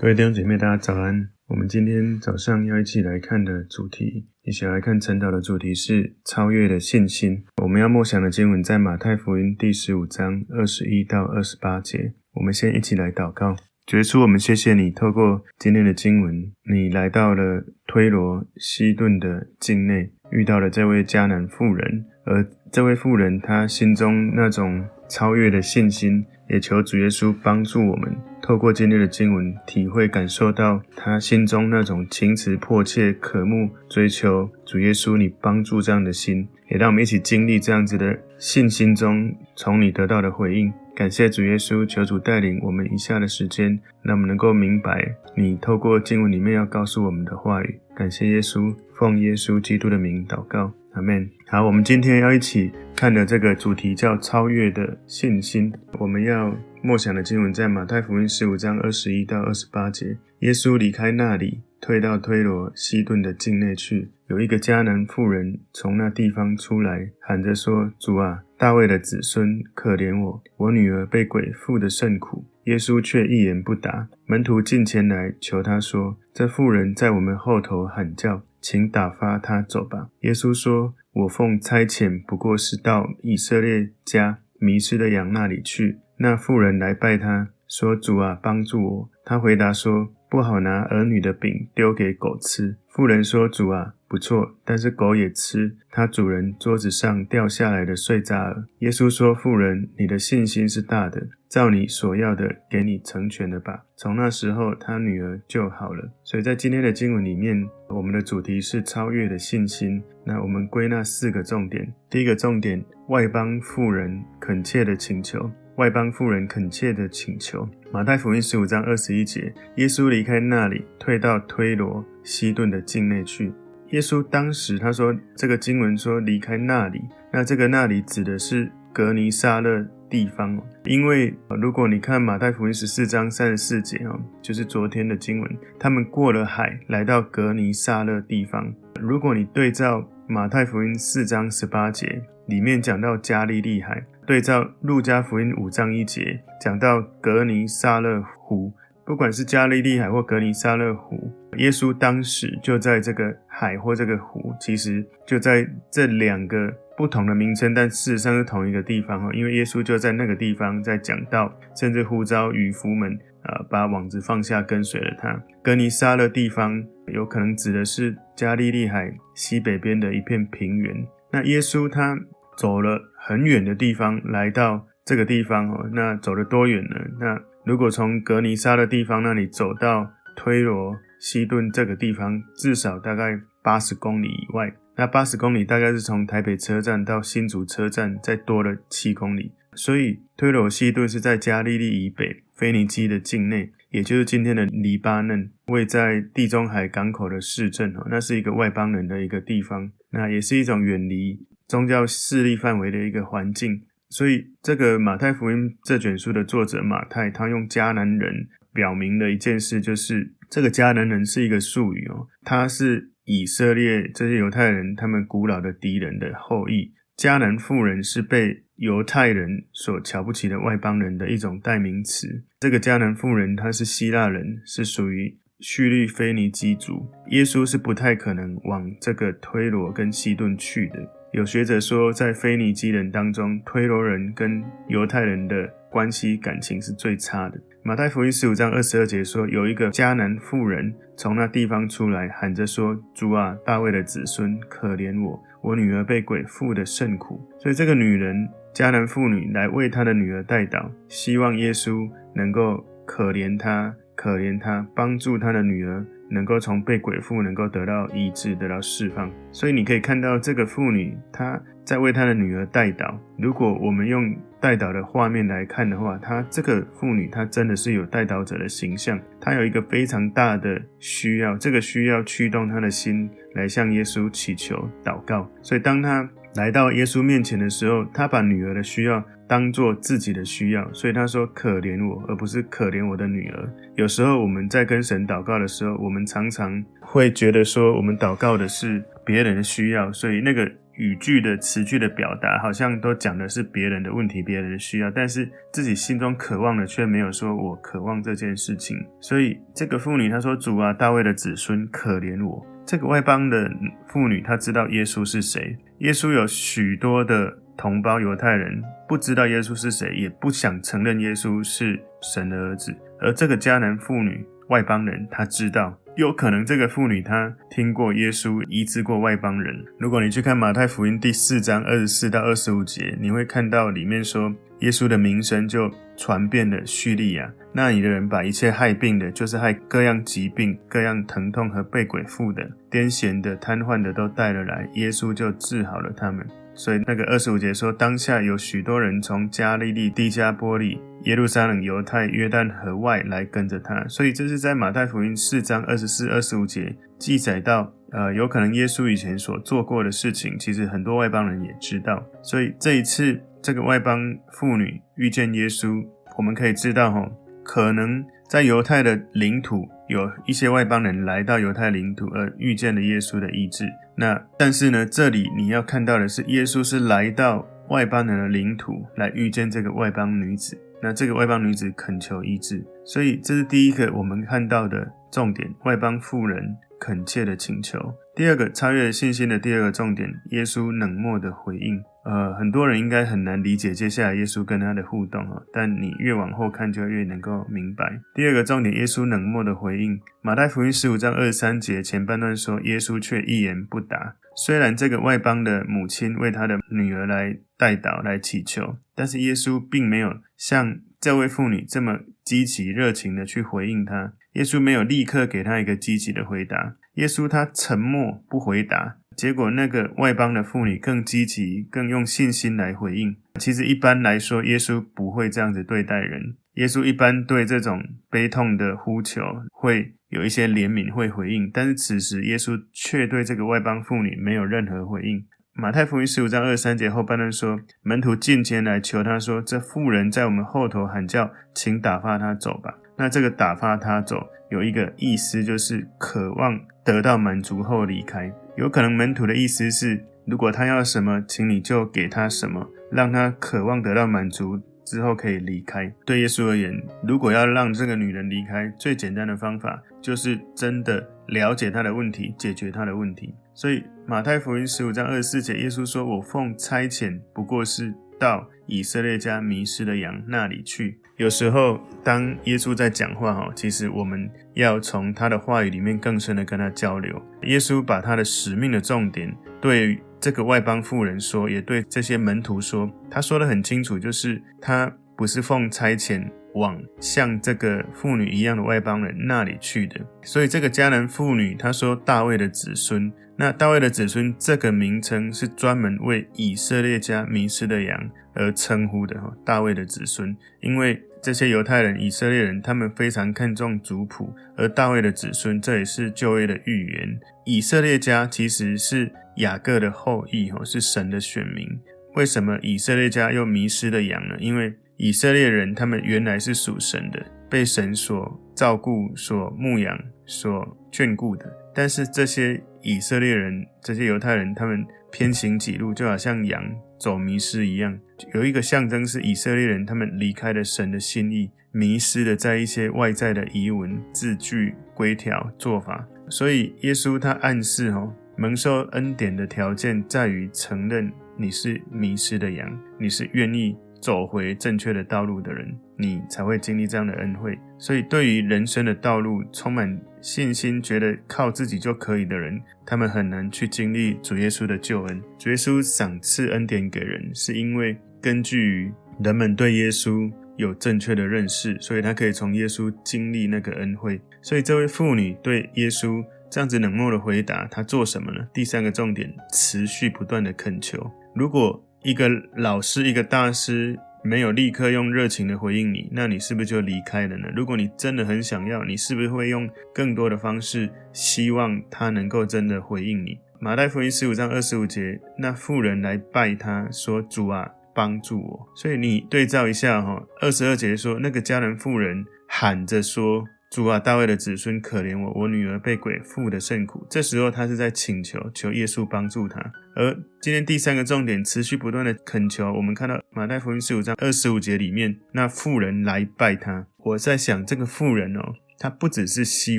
各位弟兄姐妹，大家早安。我们今天早上要一起来看的主题，一起来看晨祷的主题是超越的信心。我们要默想的经文在马太福音第十五章二十一到二十八节。我们先一起来祷告，主耶稣，我们谢谢你，透过今天的经文，你来到了推罗西顿的境内，遇到了这位迦南妇人，而这位妇人她心中那种超越的信心，也求主耶稣帮助我们。透过今天的经文，体会感受到他心中那种情词迫切、渴慕追求主耶稣，你帮助这样的心，也让我们一起经历这样子的信心中从你得到的回应。感谢主耶稣，求主带领我们以下的时间，让我们能够明白你透过经文里面要告诉我们的话语。感谢耶稣，奉耶稣基督的名祷告，阿门。好，我们今天要一起看的这个主题叫超越的信心，我们要。默想的经文在马太福音十五章二十一到二十八节。耶稣离开那里，退到推罗西顿的境内去。有一个迦南妇人从那地方出来，喊着说：“主啊，大卫的子孙，可怜我，我女儿被鬼附的甚苦。”耶稣却一言不答。门徒近前来求他说：“这妇人在我们后头喊叫，请打发他走吧。”耶稣说：“我奉差遣，不过是到以色列家迷失的羊那里去。”那妇人来拜他，说：“主啊，帮助我。”他回答说：“不好拿儿女的饼丢给狗吃。”妇人说：“主啊，不错，但是狗也吃他主人桌子上掉下来的碎渣。”耶稣说：“妇人，你的信心是大的，照你所要的，给你成全了吧。”从那时候，他女儿就好了。所以在今天的经文里面，我们的主题是超越的信心。那我们归纳四个重点：第一个重点，外邦妇人恳切的请求。外邦妇人恳切的请求。马太福音十五章二十一节，耶稣离开那里，退到推罗西顿的境内去。耶稣当时他说，这个经文说离开那里，那这个那里指的是格尼撒勒地方。因为如果你看马太福音十四章三十四节哦，就是昨天的经文，他们过了海，来到格尼撒勒地方。如果你对照马太福音四章十八节，里面讲到加利利海。对照路加福音五章一节，讲到格尼撒勒湖，不管是加利利海或格尼撒勒湖，耶稣当时就在这个海或这个湖，其实就在这两个不同的名称，但事实上是同一个地方哈。因为耶稣就在那个地方在讲道，甚至呼召渔夫们啊，把网子放下跟随了他。格尼撒勒地方有可能指的是加利利海西北边的一片平原。那耶稣他走了。很远的地方来到这个地方哦，那走了多远呢？那如果从格尼沙的地方那里走到推罗西顿这个地方，至少大概八十公里以外。那八十公里大概是从台北车站到新竹车站再多了七公里。所以推罗西顿是在加利利以北，腓尼基的境内，也就是今天的黎巴嫩，位在地中海港口的市镇哦。那是一个外邦人的一个地方，那也是一种远离。宗教势力范围的一个环境，所以这个马太福音这卷书的作者马太，他用迦南人表明了一件事，就是这个迦南人是一个术语哦，他是以色列这些犹太人他们古老的敌人的后裔。迦南妇人是被犹太人所瞧不起的外邦人的一种代名词。这个迦南妇人她是希腊人，是属于叙利腓尼基族。耶稣是不太可能往这个推罗跟西顿去的。有学者说，在腓尼基人当中，推罗人跟犹太人的关系感情是最差的。马太福音十五章二十二节说，有一个迦南妇人从那地方出来，喊着说：“主啊，大卫的子孙，可怜我，我女儿被鬼附的甚苦。”所以这个女人，迦南妇女来为她的女儿代祷，希望耶稣能够可怜她，可怜她，帮助她的女儿。能够从被鬼附能够得到医治，得到释放，所以你可以看到这个妇女，她在为她的女儿代祷。如果我们用代祷的画面来看的话，她这个妇女，她真的是有代祷者的形象，她有一个非常大的需要，这个需要驱动她的心来向耶稣祈求祷告。所以当她来到耶稣面前的时候，她把女儿的需要。当做自己的需要，所以他说可怜我，而不是可怜我的女儿。有时候我们在跟神祷告的时候，我们常常会觉得说，我们祷告的是别人的需要，所以那个语句的词句的表达，好像都讲的是别人的问题、别人的需要，但是自己心中渴望的却没有说“我渴望这件事情”。所以这个妇女她说：“主啊，大卫的子孙，可怜我。”这个外邦的妇女她知道耶稣是谁。耶稣有许多的同胞犹太人不知道耶稣是谁，也不想承认耶稣是神的儿子，而这个迦南妇女外邦人，她知道。有可能这个妇女她听过耶稣医治过外邦人。如果你去看马太福音第四章二十四到二十五节，你会看到里面说耶稣的名声就传遍了叙利亚。那里的人把一切害病的，就是害各样疾病、各样疼痛和被鬼附的、癫痫的、瘫痪的，都带了来，耶稣就治好了他们。所以那个二十五节说，当下有许多人从加利利、低加波利、耶路撒冷、犹太、约旦河外来跟着他。所以这是在马太福音四章二十四、二十五节记载到，呃，有可能耶稣以前所做过的事情，其实很多外邦人也知道。所以这一次这个外邦妇女遇见耶稣，我们可以知道，哈，可能在犹太的领土有一些外邦人来到犹太领土，而遇见了耶稣的医治。那但是呢，这里你要看到的是，耶稣是来到外邦人的领土来遇见这个外邦女子。那这个外邦女子恳求医治，所以这是第一个我们看到的重点：外邦妇人恳切的请求。第二个超越信心的第二个重点，耶稣冷漠的回应。呃，很多人应该很难理解接下来耶稣跟他的互动哈，但你越往后看就越能够明白。第二个重点，耶稣冷漠的回应。马太福音十五章二十三节前半段说，耶稣却一言不答。虽然这个外邦的母亲为他的女儿来代祷来祈求，但是耶稣并没有像这位妇女这么积极热情的去回应她。耶稣没有立刻给她一个积极的回答。耶稣他沉默不回答。结果，那个外邦的妇女更积极，更用信心来回应。其实，一般来说，耶稣不会这样子对待人。耶稣一般对这种悲痛的呼求，会有一些怜悯，会回应。但是，此时耶稣却对这个外邦妇女没有任何回应。马太福音十五章二十三节后半段说，门徒进前来求他说：“这妇人在我们后头喊叫，请打发她走吧。”那这个打发她走，有一个意思，就是渴望得到满足后离开。有可能门徒的意思是，如果他要什么，请你就给他什么，让他渴望得到满足之后可以离开。对耶稣而言，如果要让这个女人离开，最简单的方法就是真的了解她的问题，解决她的问题。所以马太福音十五章二十四节，耶稣说：“我奉差遣，不过是到以色列家迷失的羊那里去。”有时候，当耶稣在讲话，哈，其实我们要从他的话语里面更深的跟他交流。耶稣把他的使命的重点对这个外邦妇人说，也对这些门徒说。他说得很清楚，就是他不是奉差遣往像这个妇女一样的外邦人那里去的。所以这个迦南妇女，她说大卫的子孙。那大卫的子孙这个名称是专门为以色列家迷失的羊而称呼的，哈，大卫的子孙，因为。这些犹太人、以色列人，他们非常看重族谱，而大卫的子孙，这也是旧约的预言。以色列家其实是雅各的后裔，哈，是神的选民。为什么以色列家又迷失了羊呢？因为以色列人他们原来是属神的，被神所照顾、所牧养、所眷顾的。但是这些以色列人、这些犹太人，他们偏行己路，就好像羊。走迷失一样，有一个象征是以色列人，他们离开了神的心意，迷失了在一些外在的仪文、字句、规条、做法。所以耶稣他暗示哦，蒙受恩典的条件在于承认你是迷失的羊，你是愿意走回正确的道路的人，你才会经历这样的恩惠。所以对于人生的道路充满信心，觉得靠自己就可以的人，他们很难去经历主耶稣的救恩。主耶稣赏赐恩典给人，是因为根据人们对耶稣有正确的认识，所以他可以从耶稣经历那个恩惠。所以这位妇女对耶稣这样子冷漠的回答，她做什么呢？第三个重点，持续不断的恳求。如果一个老师，一个大师，没有立刻用热情的回应你，那你是不是就离开了呢？如果你真的很想要，你是不是会用更多的方式，希望他能够真的回应你？马太福音十五章二十五节，那妇人来拜他说：“主啊，帮助我。”所以你对照一下哈，二十二节说那个迦南妇人喊着说：“主啊，大卫的子孙，可怜我，我女儿被鬼附的甚苦。这时候他是在请求，求耶稣帮助他。而今天第三个重点，持续不断的恳求。我们看到马太福音十五章二十五节里面，那妇人来拜他。我在想，这个妇人哦，她不只是希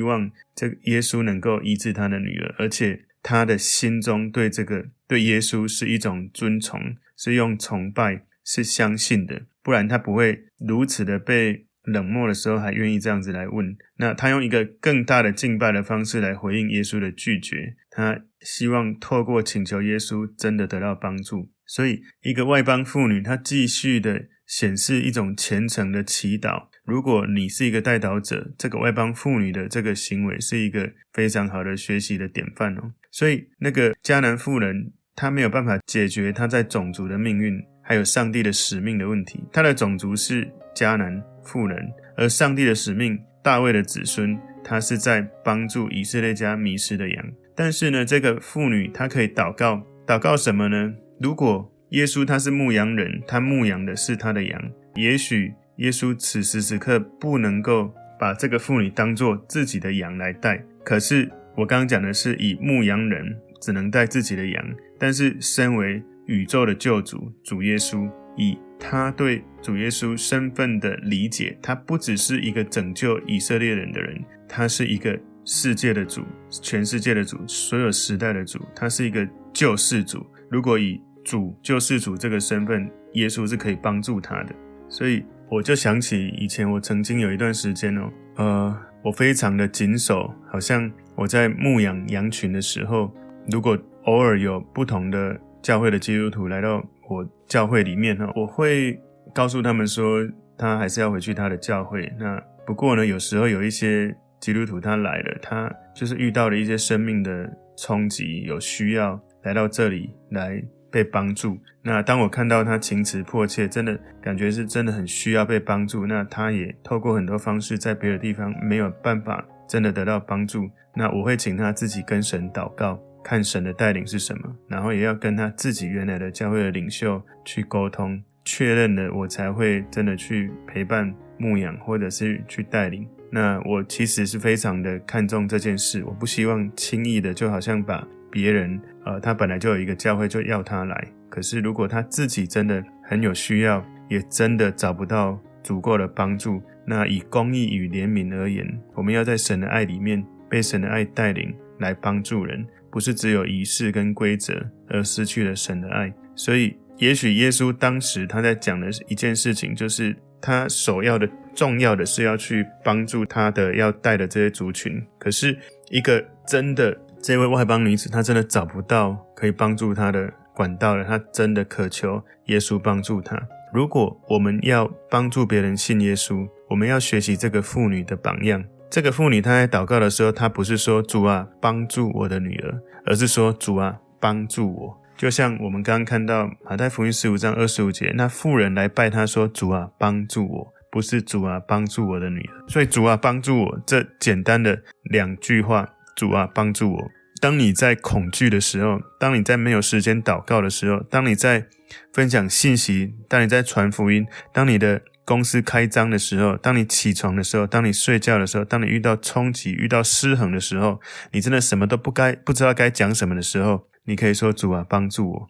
望这个耶稣能够医治她的女儿，而且她的心中对这个对耶稣是一种尊崇，是用崇拜，是相信的，不然她不会如此的被。冷漠的时候还愿意这样子来问，那他用一个更大的敬拜的方式来回应耶稣的拒绝，他希望透过请求耶稣真的得到帮助。所以，一个外邦妇女，她继续的显示一种虔诚的祈祷。如果你是一个代祷者，这个外邦妇女的这个行为是一个非常好的学习的典范哦。所以，那个迦南妇人，她没有办法解决她在种族的命运，还有上帝的使命的问题。他的种族是迦南。妇人，而上帝的使命，大卫的子孙，他是在帮助以色列家迷失的羊。但是呢，这个妇女她可以祷告，祷告什么呢？如果耶稣他是牧羊人，他牧羊的是他的羊，也许耶稣此时此刻不能够把这个妇女当作自己的羊来带。可是我刚刚讲的是以牧羊人只能带自己的羊，但是身为宇宙的救主主耶稣。以他对主耶稣身份的理解，他不只是一个拯救以色列人的人，他是一个世界的主，全世界的主，所有时代的主，他是一个救世主。如果以主救世主这个身份，耶稣是可以帮助他的。所以我就想起以前我曾经有一段时间哦，呃，我非常的谨守，好像我在牧养羊群的时候，如果偶尔有不同的教会的基督徒来到。我教会里面呢，我会告诉他们说，他还是要回去他的教会。那不过呢，有时候有一些基督徒他来了，他就是遇到了一些生命的冲击，有需要来到这里来被帮助。那当我看到他情辞迫切，真的感觉是真的很需要被帮助。那他也透过很多方式在别的地方没有办法真的得到帮助。那我会请他自己跟神祷告。看神的带领是什么，然后也要跟他自己原来的教会的领袖去沟通，确认了我才会真的去陪伴牧养，或者是去带领。那我其实是非常的看重这件事，我不希望轻易的就好像把别人，呃，他本来就有一个教会就要他来，可是如果他自己真的很有需要，也真的找不到足够的帮助，那以公义与怜悯而言，我们要在神的爱里面被神的爱带领来帮助人。不是只有仪式跟规则，而失去了神的爱。所以，也许耶稣当时他在讲的一件事情，就是他首要的、重要的是要去帮助他的要带的这些族群。可是，一个真的这位外邦女子，她真的找不到可以帮助她的管道了。她真的渴求耶稣帮助她。如果我们要帮助别人信耶稣，我们要学习这个妇女的榜样。这个妇女她在祷告的时候，她不是说主啊帮助我的女儿，而是说主啊帮助我。就像我们刚刚看到马太福音十五章二十五节，那妇人来拜他说主啊帮助我，不是主啊帮助我的女儿。所以主啊帮助我这简单的两句话，主啊帮助我。当你在恐惧的时候，当你在没有时间祷告的时候，当你在分享信息，当你在传福音，当你的公司开张的时候，当你起床的时候，当你睡觉的时候，当你遇到冲击、遇到失衡的时候，你真的什么都不该、不知道该讲什么的时候，你可以说：“主啊，帮助我。”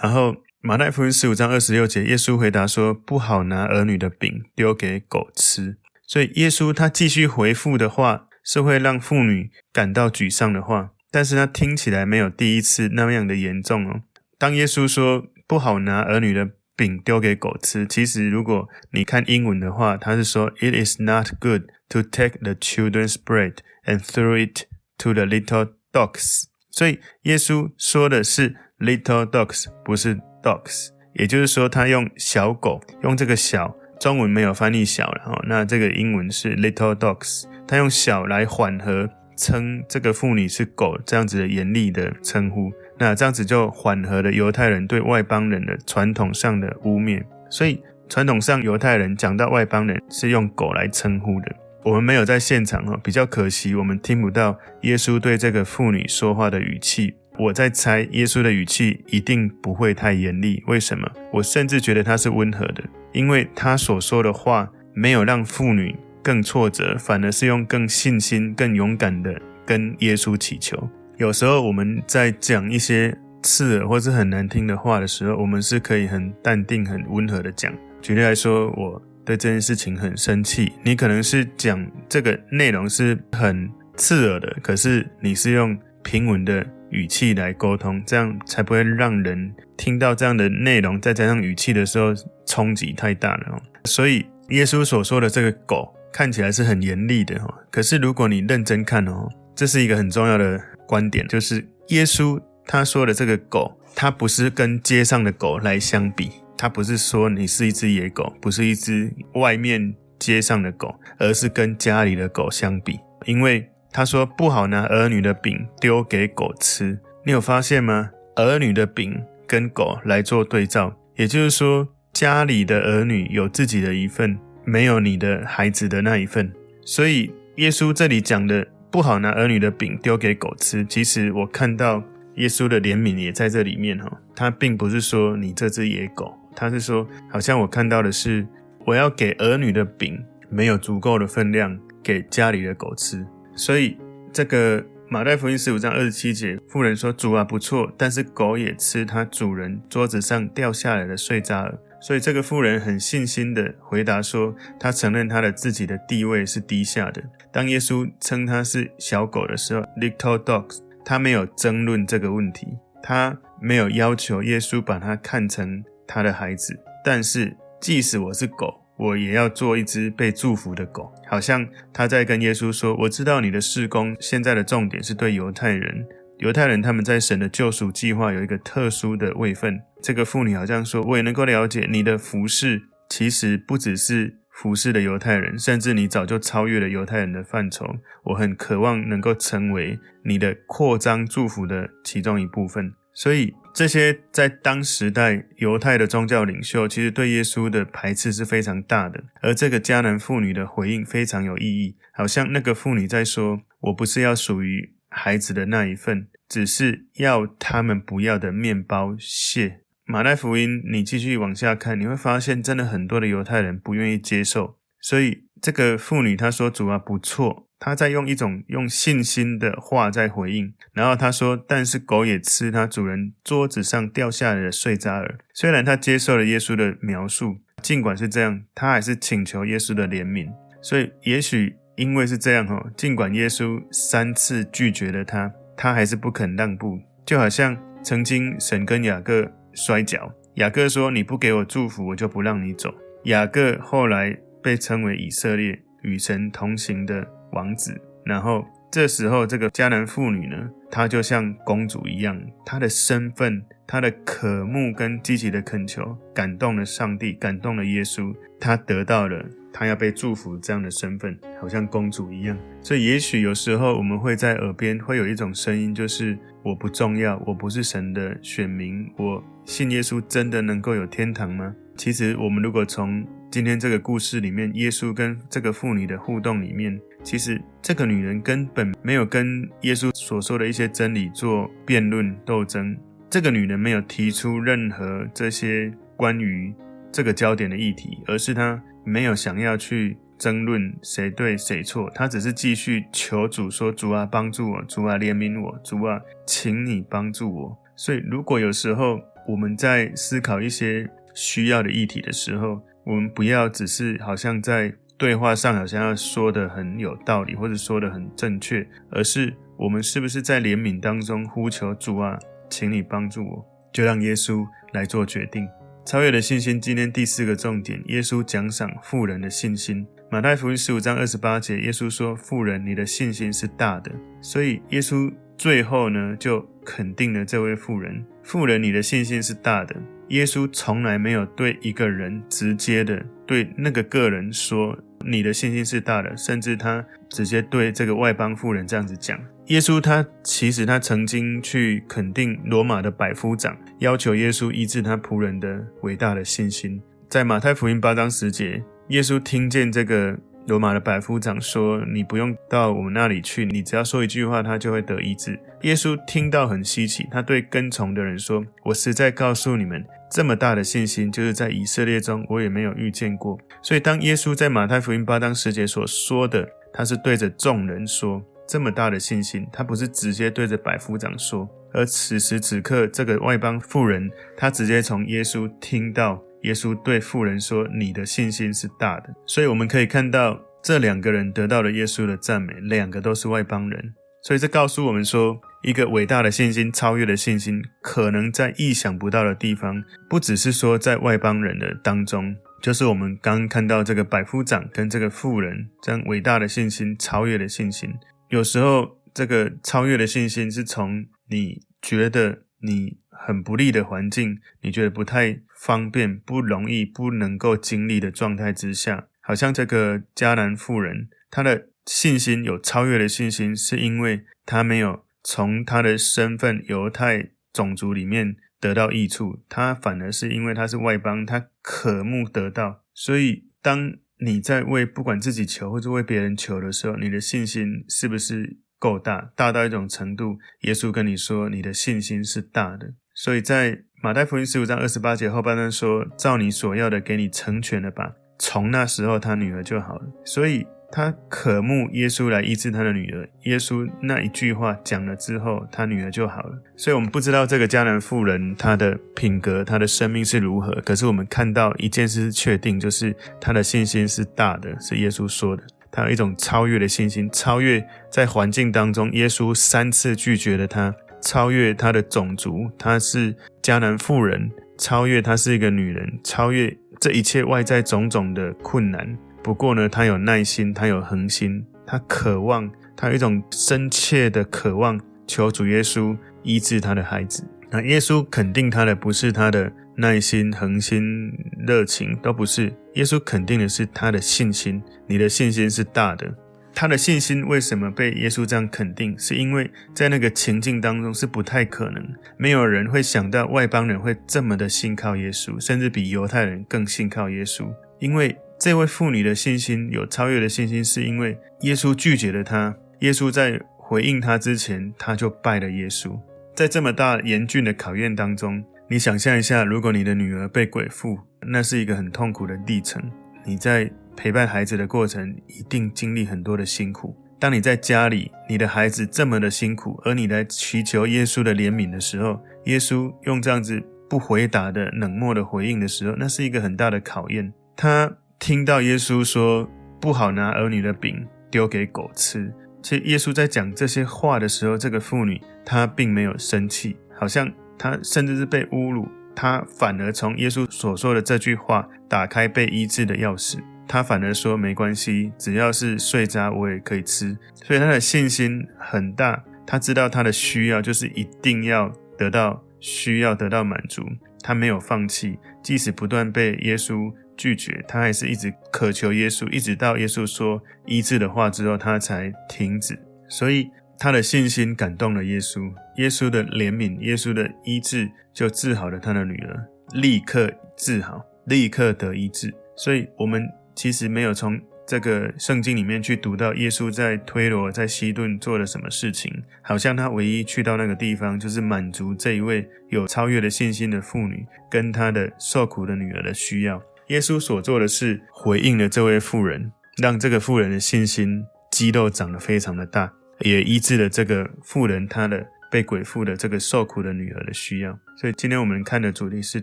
然后马太福音十五章二十六节，耶稣回答说：“不好拿儿女的饼丢给狗吃。”所以耶稣他继续回复的话，是会让妇女感到沮丧的话，但是他听起来没有第一次那样的严重哦。当耶稣说不好拿儿女的饼丢给狗吃。其实，如果你看英文的话，他是说：“It is not good to take the children's bread and throw it to the little dogs。”所以，耶稣说的是 “little dogs”，不是 “dogs”。也就是说，他用小狗，用这个小，中文没有翻译小，然后那这个英文是 “little dogs”。他用小来缓和称这个妇女是狗这样子的严厉的称呼。那这样子就缓和了犹太人对外邦人的传统上的污蔑，所以传统上犹太人讲到外邦人是用狗来称呼的。我们没有在现场哦，比较可惜，我们听不到耶稣对这个妇女说话的语气。我在猜，耶稣的语气一定不会太严厉。为什么？我甚至觉得他是温和的，因为他所说的话没有让妇女更挫折，反而是用更信心、更勇敢的跟耶稣祈求。有时候我们在讲一些刺耳或是很难听的话的时候，我们是可以很淡定、很温和的讲。举例来说，我对这件事情很生气，你可能是讲这个内容是很刺耳的，可是你是用平稳的语气来沟通，这样才不会让人听到这样的内容，再加上语气的时候冲击太大了。所以耶稣所说的这个狗看起来是很严厉的，可是如果你认真看哦，这是一个很重要的。观点就是耶稣他说的这个狗，它不是跟街上的狗来相比，它不是说你是一只野狗，不是一只外面街上的狗，而是跟家里的狗相比。因为他说不好拿儿女的饼丢给狗吃，你有发现吗？儿女的饼跟狗来做对照，也就是说家里的儿女有自己的一份，没有你的孩子的那一份。所以耶稣这里讲的。不好拿儿女的饼丢给狗吃。其实我看到耶稣的怜悯也在这里面哈，他并不是说你这只野狗，他是说好像我看到的是我要给儿女的饼没有足够的分量给家里的狗吃。所以这个马太福音十五章二十七节，妇人说：“主啊，不错，但是狗也吃他主人桌子上掉下来的碎渣了。”所以这个妇人很信心的回答说：“她承认她的自己的地位是低下的。当耶稣称她是小狗的时候，little dogs，他没有争论这个问题，他没有要求耶稣把她看成他的孩子。但是，即使我是狗，我也要做一只被祝福的狗。好像他在跟耶稣说：我知道你的事工现在的重点是对犹太人。”犹太人他们在神的救赎计划有一个特殊的位分。这个妇女好像说：“我也能够了解你的服饰，其实不只是服饰的犹太人，甚至你早就超越了犹太人的范畴。我很渴望能够成为你的扩张祝福的其中一部分。”所以这些在当时代犹太的宗教领袖，其实对耶稣的排斥是非常大的。而这个迦南妇女的回应非常有意义，好像那个妇女在说：“我不是要属于。”孩子的那一份，只是要他们不要的面包屑。马太福音，你继续往下看，你会发现真的很多的犹太人不愿意接受。所以这个妇女她说：“主啊，不错。”她在用一种用信心的话在回应。然后她说：“但是狗也吃它主人桌子上掉下来的碎渣儿。”虽然她接受了耶稣的描述，尽管是这样，她还是请求耶稣的怜悯。所以也许。因为是这样哈，尽管耶稣三次拒绝了他，他还是不肯让步。就好像曾经神跟雅各摔跤，雅各说：“你不给我祝福，我就不让你走。”雅各后来被称为以色列与神同行的王子。然后这时候，这个迦南妇女呢，她就像公主一样，她的身份、她的渴慕跟积极的恳求，感动了上帝，感动了耶稣，她得到了。她要被祝福这样的身份，好像公主一样。所以，也许有时候我们会在耳边会有一种声音，就是我不重要，我不是神的选民。我信耶稣真的能够有天堂吗？其实，我们如果从今天这个故事里面，耶稣跟这个妇女的互动里面，其实这个女人根本没有跟耶稣所说的一些真理做辩论斗争。这个女人没有提出任何这些关于这个焦点的议题，而是她。没有想要去争论谁对谁错，她只是继续求主说：“主啊，帮助我；主啊，怜悯我；主啊，请你帮助我。”所以，如果有时候我们在思考一些需要的议题的时候，我们不要只是好像在对话上好像要说得很有道理，或者说得很正确，而是我们是不是在怜悯当中呼求主啊，请你帮助我，就让耶稣来做决定。超越的信心，今天第四个重点，耶稣奖赏富人的信心。马太福音十五章二十八节，耶稣说：“富人，你的信心是大的。”所以耶稣最后呢，就肯定了这位富人。富人，你的信心是大的。耶稣从来没有对一个人直接的对那个个人说：“你的信心是大的。”甚至他直接对这个外邦妇人这样子讲。耶稣他其实他曾经去肯定罗马的百夫长，要求耶稣医治他仆人的伟大的信心。在马太福音八章十节，耶稣听见这个罗马的百夫长说：“你不用到我们那里去，你只要说一句话，他就会得医治。”耶稣听到很稀奇，他对跟从的人说：“我实在告诉你们，这么大的信心，就是在以色列中我也没有遇见过。所以，当耶稣在马太福音八章十节所说的，他是对着众人说这么大的信心，他不是直接对着百夫长说。而此时此刻，这个外邦妇人，他直接从耶稣听到耶稣对妇人说：“你的信心是大的。”所以我们可以看到，这两个人得到了耶稣的赞美，两个都是外邦人。所以这告诉我们说，一个伟大的信心、超越的信心，可能在意想不到的地方，不只是说在外邦人的当中，就是我们刚看到这个百夫长跟这个妇人这样伟大的信心、超越的信心。有时候，这个超越的信心是从你觉得你很不利的环境，你觉得不太方便、不容易、不能够经历的状态之下，好像这个迦南妇人，她的。信心有超越的信心，是因为他没有从他的身份犹太种族里面得到益处，他反而是因为他是外邦，他渴慕得到。所以，当你在为不管自己求或者为别人求的时候，你的信心是不是够大？大到一种程度，耶稣跟你说你的信心是大的。所以在马太福音十五章二十八节后半段说：“照你所要的，给你成全了吧。”从那时候，他女儿就好了。所以。他渴慕耶稣来医治他的女儿。耶稣那一句话讲了之后，他女儿就好了。所以，我们不知道这个迦南妇人她的品格、她的生命是如何。可是，我们看到一件事是确定，就是她的信心是大的，是耶稣说的。她有一种超越的信心，超越在环境当中，耶稣三次拒绝了她，超越她的种族，她是迦南妇人，超越她是一个女人，超越这一切外在种种的困难。不过呢，他有耐心，他有恒心，他渴望，他有一种深切的渴望，求主耶稣医治他的孩子。那耶稣肯定他的不是他的耐心、恒心、热情，都不是。耶稣肯定的是他的信心。你的信心是大的。他的信心为什么被耶稣这样肯定？是因为在那个情境当中是不太可能，没有人会想到外邦人会这么的信靠耶稣，甚至比犹太人更信靠耶稣，因为。这位妇女的信心有超越的信心，是因为耶稣拒绝了她。耶稣在回应她之前，她就拜了耶稣。在这么大严峻的考验当中，你想象一下，如果你的女儿被鬼附，那是一个很痛苦的历程。你在陪伴孩子的过程，一定经历很多的辛苦。当你在家里，你的孩子这么的辛苦，而你来祈求耶稣的怜悯的时候，耶稣用这样子不回答的冷漠的回应的时候，那是一个很大的考验。他。听到耶稣说不好拿儿女的饼丢给狗吃，其实耶稣在讲这些话的时候，这个妇女她并没有生气，好像她甚至是被侮辱，她反而从耶稣所说的这句话打开被医治的钥匙，她反而说没关系，只要是碎渣我也可以吃，所以她的信心很大，她知道她的需要就是一定要得到需要得到满足，她没有放弃，即使不断被耶稣。拒绝，他还是一直渴求耶稣，一直到耶稣说医治的话之后，他才停止。所以他的信心感动了耶稣，耶稣的怜悯，耶稣的医治，就治好了他的女儿，立刻治好，立刻得医治。所以，我们其实没有从这个圣经里面去读到耶稣在推罗、在西顿做了什么事情，好像他唯一去到那个地方，就是满足这一位有超越的信心的妇女跟她的受苦的女儿的需要。耶稣所做的是回应了这位妇人，让这个妇人的信心肌肉长得非常的大，也医治了这个妇人她的被鬼附的这个受苦的女儿的需要。所以今天我们看的主题是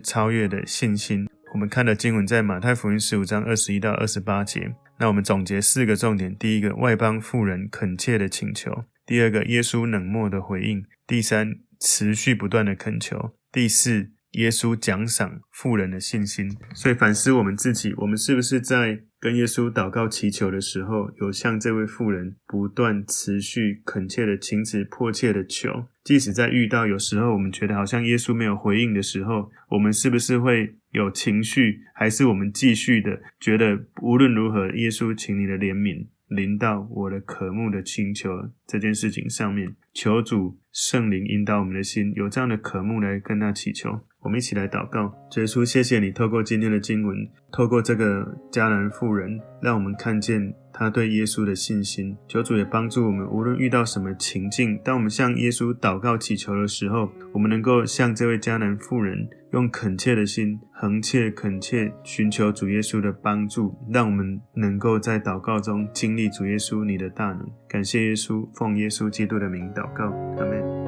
超越的信心。我们看的经文在马太福音十五章二十一到二十八节。那我们总结四个重点：第一个，外邦妇人恳切的请求；第二个，耶稣冷漠的回应；第三，持续不断的恳求；第四。耶稣奖赏富人的信心，所以反思我们自己，我们是不是在跟耶稣祷告祈求的时候，有向这位富人不断持续恳切的、情辞迫切的求？即使在遇到有时候我们觉得好像耶稣没有回应的时候，我们是不是会有情绪？还是我们继续的觉得无论如何，耶稣，请你的怜悯。临到我的渴慕的请求这件事情上面，求主圣灵引导我们的心，有这样的渴慕来跟他祈求。我们一起来祷告，主耶稣，谢谢你透过今天的经文，透过这个迦南妇人，让我们看见他对耶稣的信心。求主也帮助我们，无论遇到什么情境，当我们向耶稣祷告祈求的时候，我们能够像这位迦南妇人。用恳切的心，恒切恳切寻求主耶稣的帮助，让我们能够在祷告中经历主耶稣你的大能。感谢耶稣，奉耶稣基督的名祷告，阿门。